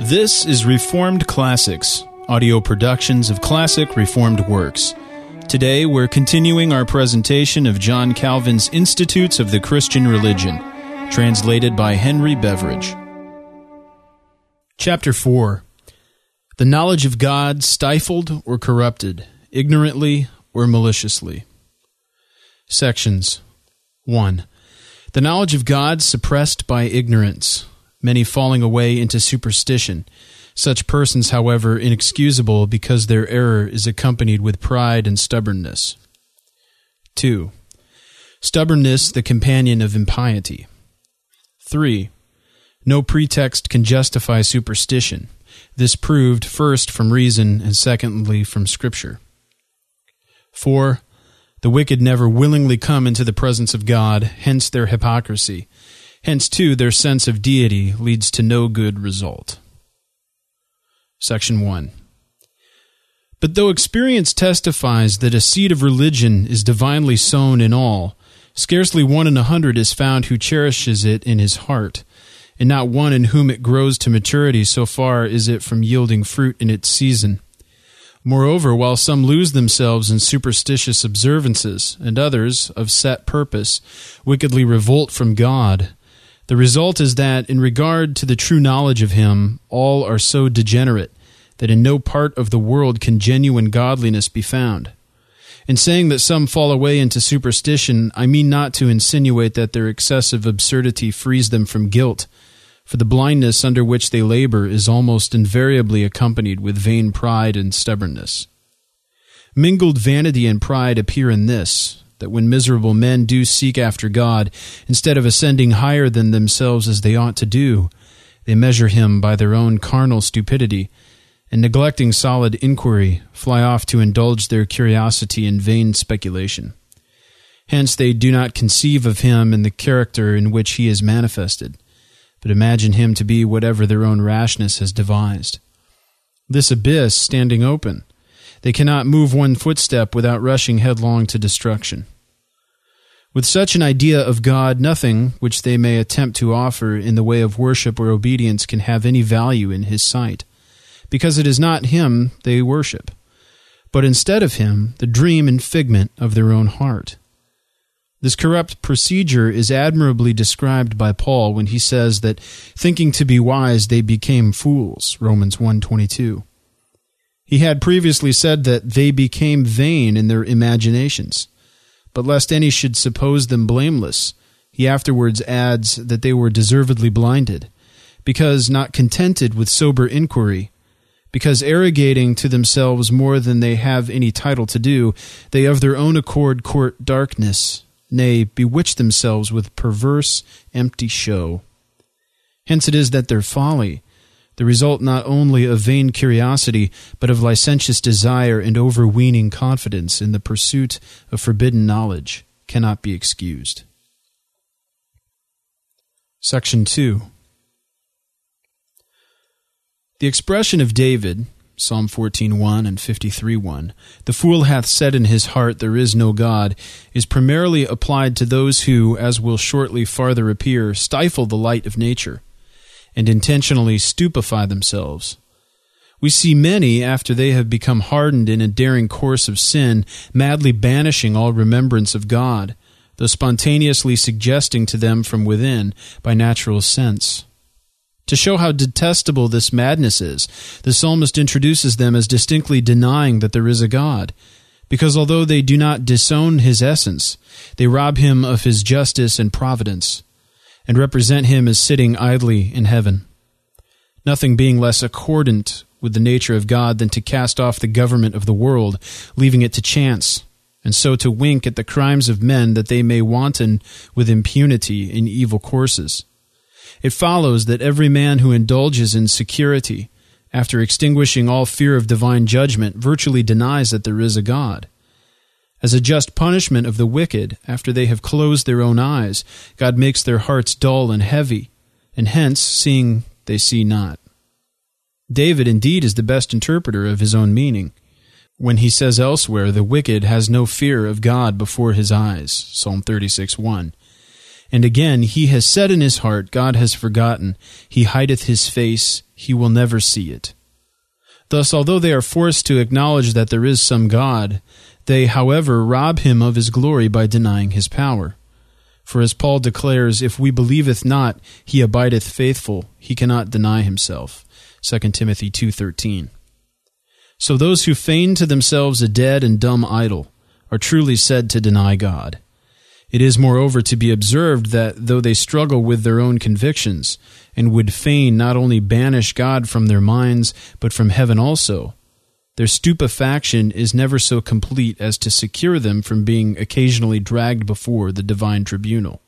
This is Reformed Classics, audio productions of classic Reformed works. Today we're continuing our presentation of John Calvin's Institutes of the Christian Religion, translated by Henry Beveridge. Chapter 4 The Knowledge of God Stifled or Corrupted, Ignorantly or Maliciously. Sections 1. The knowledge of God suppressed by ignorance many falling away into superstition. Such persons, however, inexcusable because their error is accompanied with pride and stubbornness. 2. Stubbornness the companion of impiety. 3. No pretext can justify superstition. This proved first from reason and secondly from Scripture. 4. The wicked never willingly come into the presence of God, hence their hypocrisy. Hence, too, their sense of deity leads to no good result. Section 1. But though experience testifies that a seed of religion is divinely sown in all, scarcely one in a hundred is found who cherishes it in his heart, and not one in whom it grows to maturity, so far is it from yielding fruit in its season. Moreover, while some lose themselves in superstitious observances, and others, of set purpose, wickedly revolt from God, the result is that, in regard to the true knowledge of Him, all are so degenerate that in no part of the world can genuine godliness be found. In saying that some fall away into superstition, I mean not to insinuate that their excessive absurdity frees them from guilt, for the blindness under which they labor is almost invariably accompanied with vain pride and stubbornness. Mingled vanity and pride appear in this, that when miserable men do seek after God, instead of ascending higher than themselves as they ought to do, they measure him by their own carnal stupidity, and neglecting solid inquiry, fly off to indulge their curiosity in vain speculation. Hence they do not conceive of him in the character in which he is manifested, but imagine him to be whatever their own rashness has devised. This abyss standing open, they cannot move one footstep without rushing headlong to destruction. With such an idea of God, nothing which they may attempt to offer in the way of worship or obedience can have any value in His sight, because it is not Him they worship, but instead of Him, the dream and figment of their own heart. This corrupt procedure is admirably described by Paul when he says that thinking to be wise they became fools Romans 1:22. He had previously said that they became vain in their imaginations. But lest any should suppose them blameless, he afterwards adds that they were deservedly blinded, because not contented with sober inquiry, because arrogating to themselves more than they have any title to do, they of their own accord court darkness, nay, bewitch themselves with perverse, empty show. Hence it is that their folly, the result not only of vain curiosity, but of licentious desire and overweening confidence in the pursuit of forbidden knowledge, cannot be excused. Section 2 The expression of David, Psalm 14.1 and 53.1, the fool hath said in his heart, There is no God, is primarily applied to those who, as will shortly farther appear, stifle the light of nature and intentionally stupefy themselves. We see many, after they have become hardened in a daring course of sin, madly banishing all remembrance of God, though spontaneously suggesting to them from within by natural sense. To show how detestable this madness is, the psalmist introduces them as distinctly denying that there is a God, because although they do not disown his essence, they rob him of his justice and providence and represent him as sitting idly in heaven. Nothing being less accordant with the nature of God than to cast off the government of the world, leaving it to chance, and so to wink at the crimes of men that they may wanton with impunity in evil courses. It follows that every man who indulges in security, after extinguishing all fear of divine judgment, virtually denies that there is a God. As a just punishment of the wicked, after they have closed their own eyes, God makes their hearts dull and heavy, and hence, seeing, they see not. David indeed is the best interpreter of his own meaning. When he says elsewhere, the wicked has no fear of God before his eyes, Psalm 36 1. And again, he has said in his heart, God has forgotten. He hideth his face, he will never see it. Thus, although they are forced to acknowledge that there is some God, they, however, rob him of his glory by denying his power. For as Paul declares, if we believeth not, he abideth faithful, he cannot deny himself. 2 Timothy 2:13. So those who feign to themselves a dead and dumb idol are truly said to deny God. It is moreover to be observed that though they struggle with their own convictions, and would fain not only banish God from their minds, but from heaven also, their stupefaction is never so complete as to secure them from being occasionally dragged before the divine tribunal.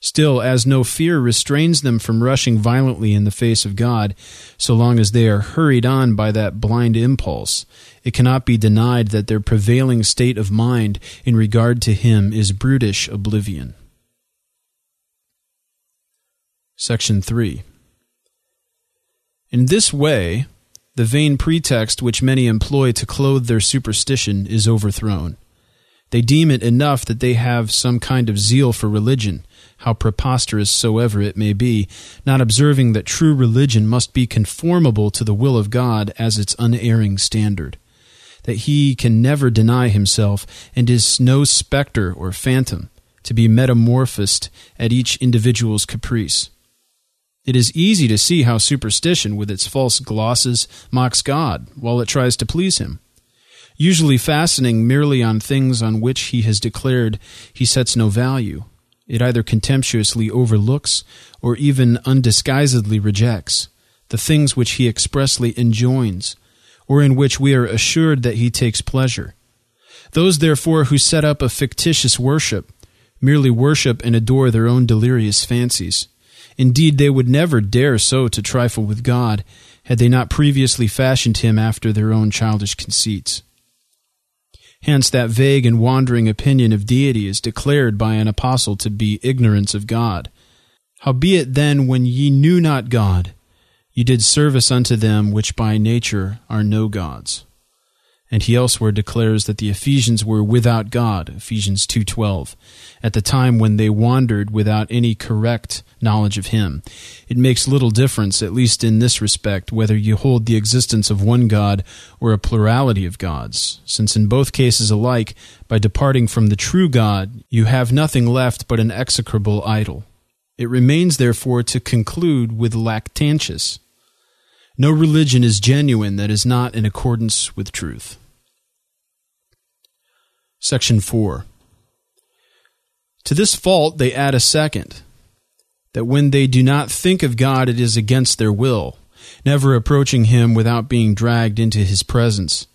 Still, as no fear restrains them from rushing violently in the face of God, so long as they are hurried on by that blind impulse, it cannot be denied that their prevailing state of mind in regard to Him is brutish oblivion. Section 3 In this way, the vain pretext which many employ to clothe their superstition is overthrown. They deem it enough that they have some kind of zeal for religion, how preposterous soever it may be, not observing that true religion must be conformable to the will of God as its unerring standard, that he can never deny himself, and is no spectre or phantom, to be metamorphosed at each individual's caprice. It is easy to see how superstition, with its false glosses, mocks God while it tries to please him. Usually fastening merely on things on which he has declared he sets no value, it either contemptuously overlooks or even undisguisedly rejects the things which he expressly enjoins, or in which we are assured that he takes pleasure. Those, therefore, who set up a fictitious worship merely worship and adore their own delirious fancies Indeed, they would never dare so to trifle with God had they not previously fashioned him after their own childish conceits. Hence, that vague and wandering opinion of deity is declared by an apostle to be ignorance of God. Howbeit then, when ye knew not God, ye did service unto them which by nature are no gods. And he elsewhere declares that the Ephesians were without God, Ephesians 2:12, at the time when they wandered without any correct knowledge of him. It makes little difference at least in this respect whether you hold the existence of one God or a plurality of gods, since in both cases alike by departing from the true God you have nothing left but an execrable idol. It remains therefore to conclude with Lactantius no religion is genuine that is not in accordance with truth. Section 4. To this fault they add a second that when they do not think of God, it is against their will, never approaching Him without being dragged into His presence.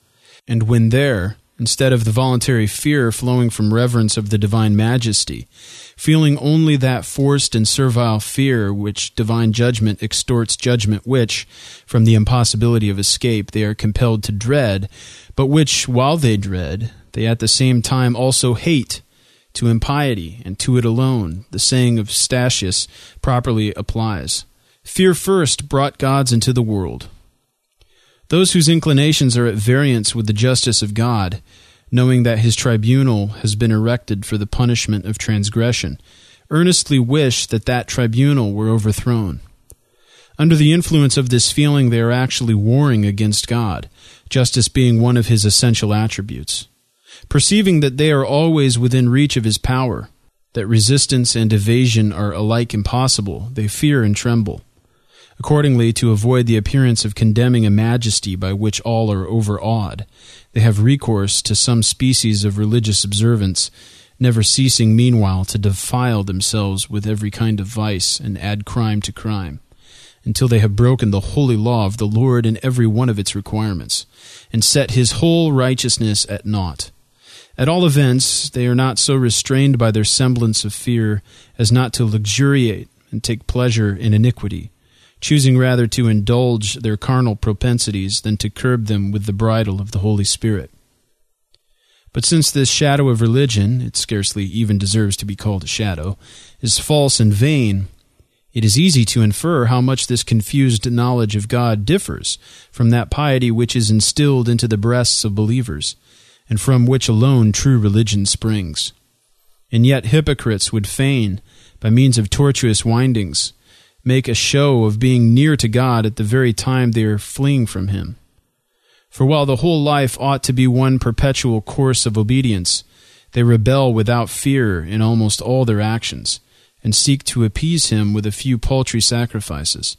And when there, instead of the voluntary fear flowing from reverence of the divine majesty, feeling only that forced and servile fear which divine judgment extorts judgment which, from the impossibility of escape, they are compelled to dread, but which, while they dread, they at the same time also hate to impiety and to it alone. The saying of Statius properly applies. Fear first brought gods into the world. Those whose inclinations are at variance with the justice of God, knowing that his tribunal has been erected for the punishment of transgression, earnestly wish that that tribunal were overthrown. Under the influence of this feeling, they are actually warring against God, justice being one of his essential attributes perceiving that they are always within reach of his power, that resistance and evasion are alike impossible, they fear and tremble. Accordingly, to avoid the appearance of condemning a majesty by which all are overawed, they have recourse to some species of religious observance, never ceasing meanwhile to defile themselves with every kind of vice and add crime to crime, until they have broken the holy law of the Lord in every one of its requirements, and set his whole righteousness at naught at all events, they are not so restrained by their semblance of fear as not to luxuriate and take pleasure in iniquity, choosing rather to indulge their carnal propensities than to curb them with the bridle of the Holy Spirit. But since this shadow of religion, it scarcely even deserves to be called a shadow, is false and vain, it is easy to infer how much this confused knowledge of God differs from that piety which is instilled into the breasts of believers and from which alone true religion springs. And yet hypocrites would fain, by means of tortuous windings, make a show of being near to God at the very time they are fleeing from Him. For while the whole life ought to be one perpetual course of obedience, they rebel without fear in almost all their actions, and seek to appease Him with a few paltry sacrifices.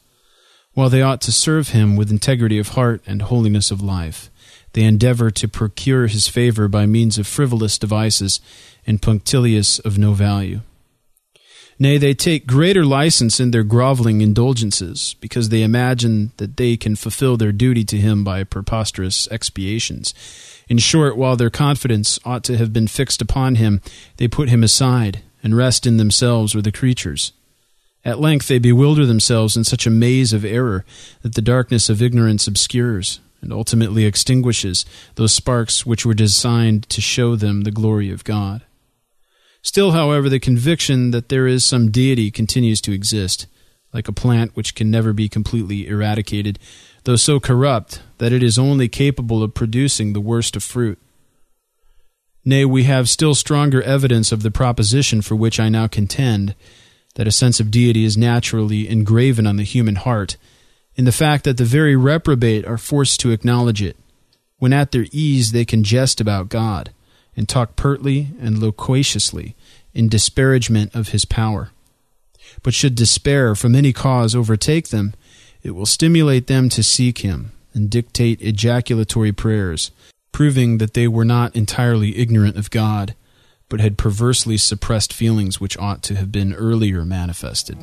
While they ought to serve Him with integrity of heart and holiness of life, they endeavor to procure His favor by means of frivolous devices and punctilious of no value. Nay, they take greater license in their groveling indulgences, because they imagine that they can fulfill their duty to him by preposterous expiations. In short, while their confidence ought to have been fixed upon him, they put him aside, and rest in themselves or the creatures. At length they bewilder themselves in such a maze of error that the darkness of ignorance obscures, and ultimately extinguishes, those sparks which were designed to show them the glory of God. Still, however, the conviction that there is some deity continues to exist, like a plant which can never be completely eradicated, though so corrupt that it is only capable of producing the worst of fruit. Nay, we have still stronger evidence of the proposition for which I now contend, that a sense of deity is naturally engraven on the human heart, in the fact that the very reprobate are forced to acknowledge it. When at their ease, they can jest about God and talk pertly and loquaciously in disparagement of his power. But should despair from any cause overtake them, it will stimulate them to seek him and dictate ejaculatory prayers, proving that they were not entirely ignorant of God, but had perversely suppressed feelings which ought to have been earlier manifested.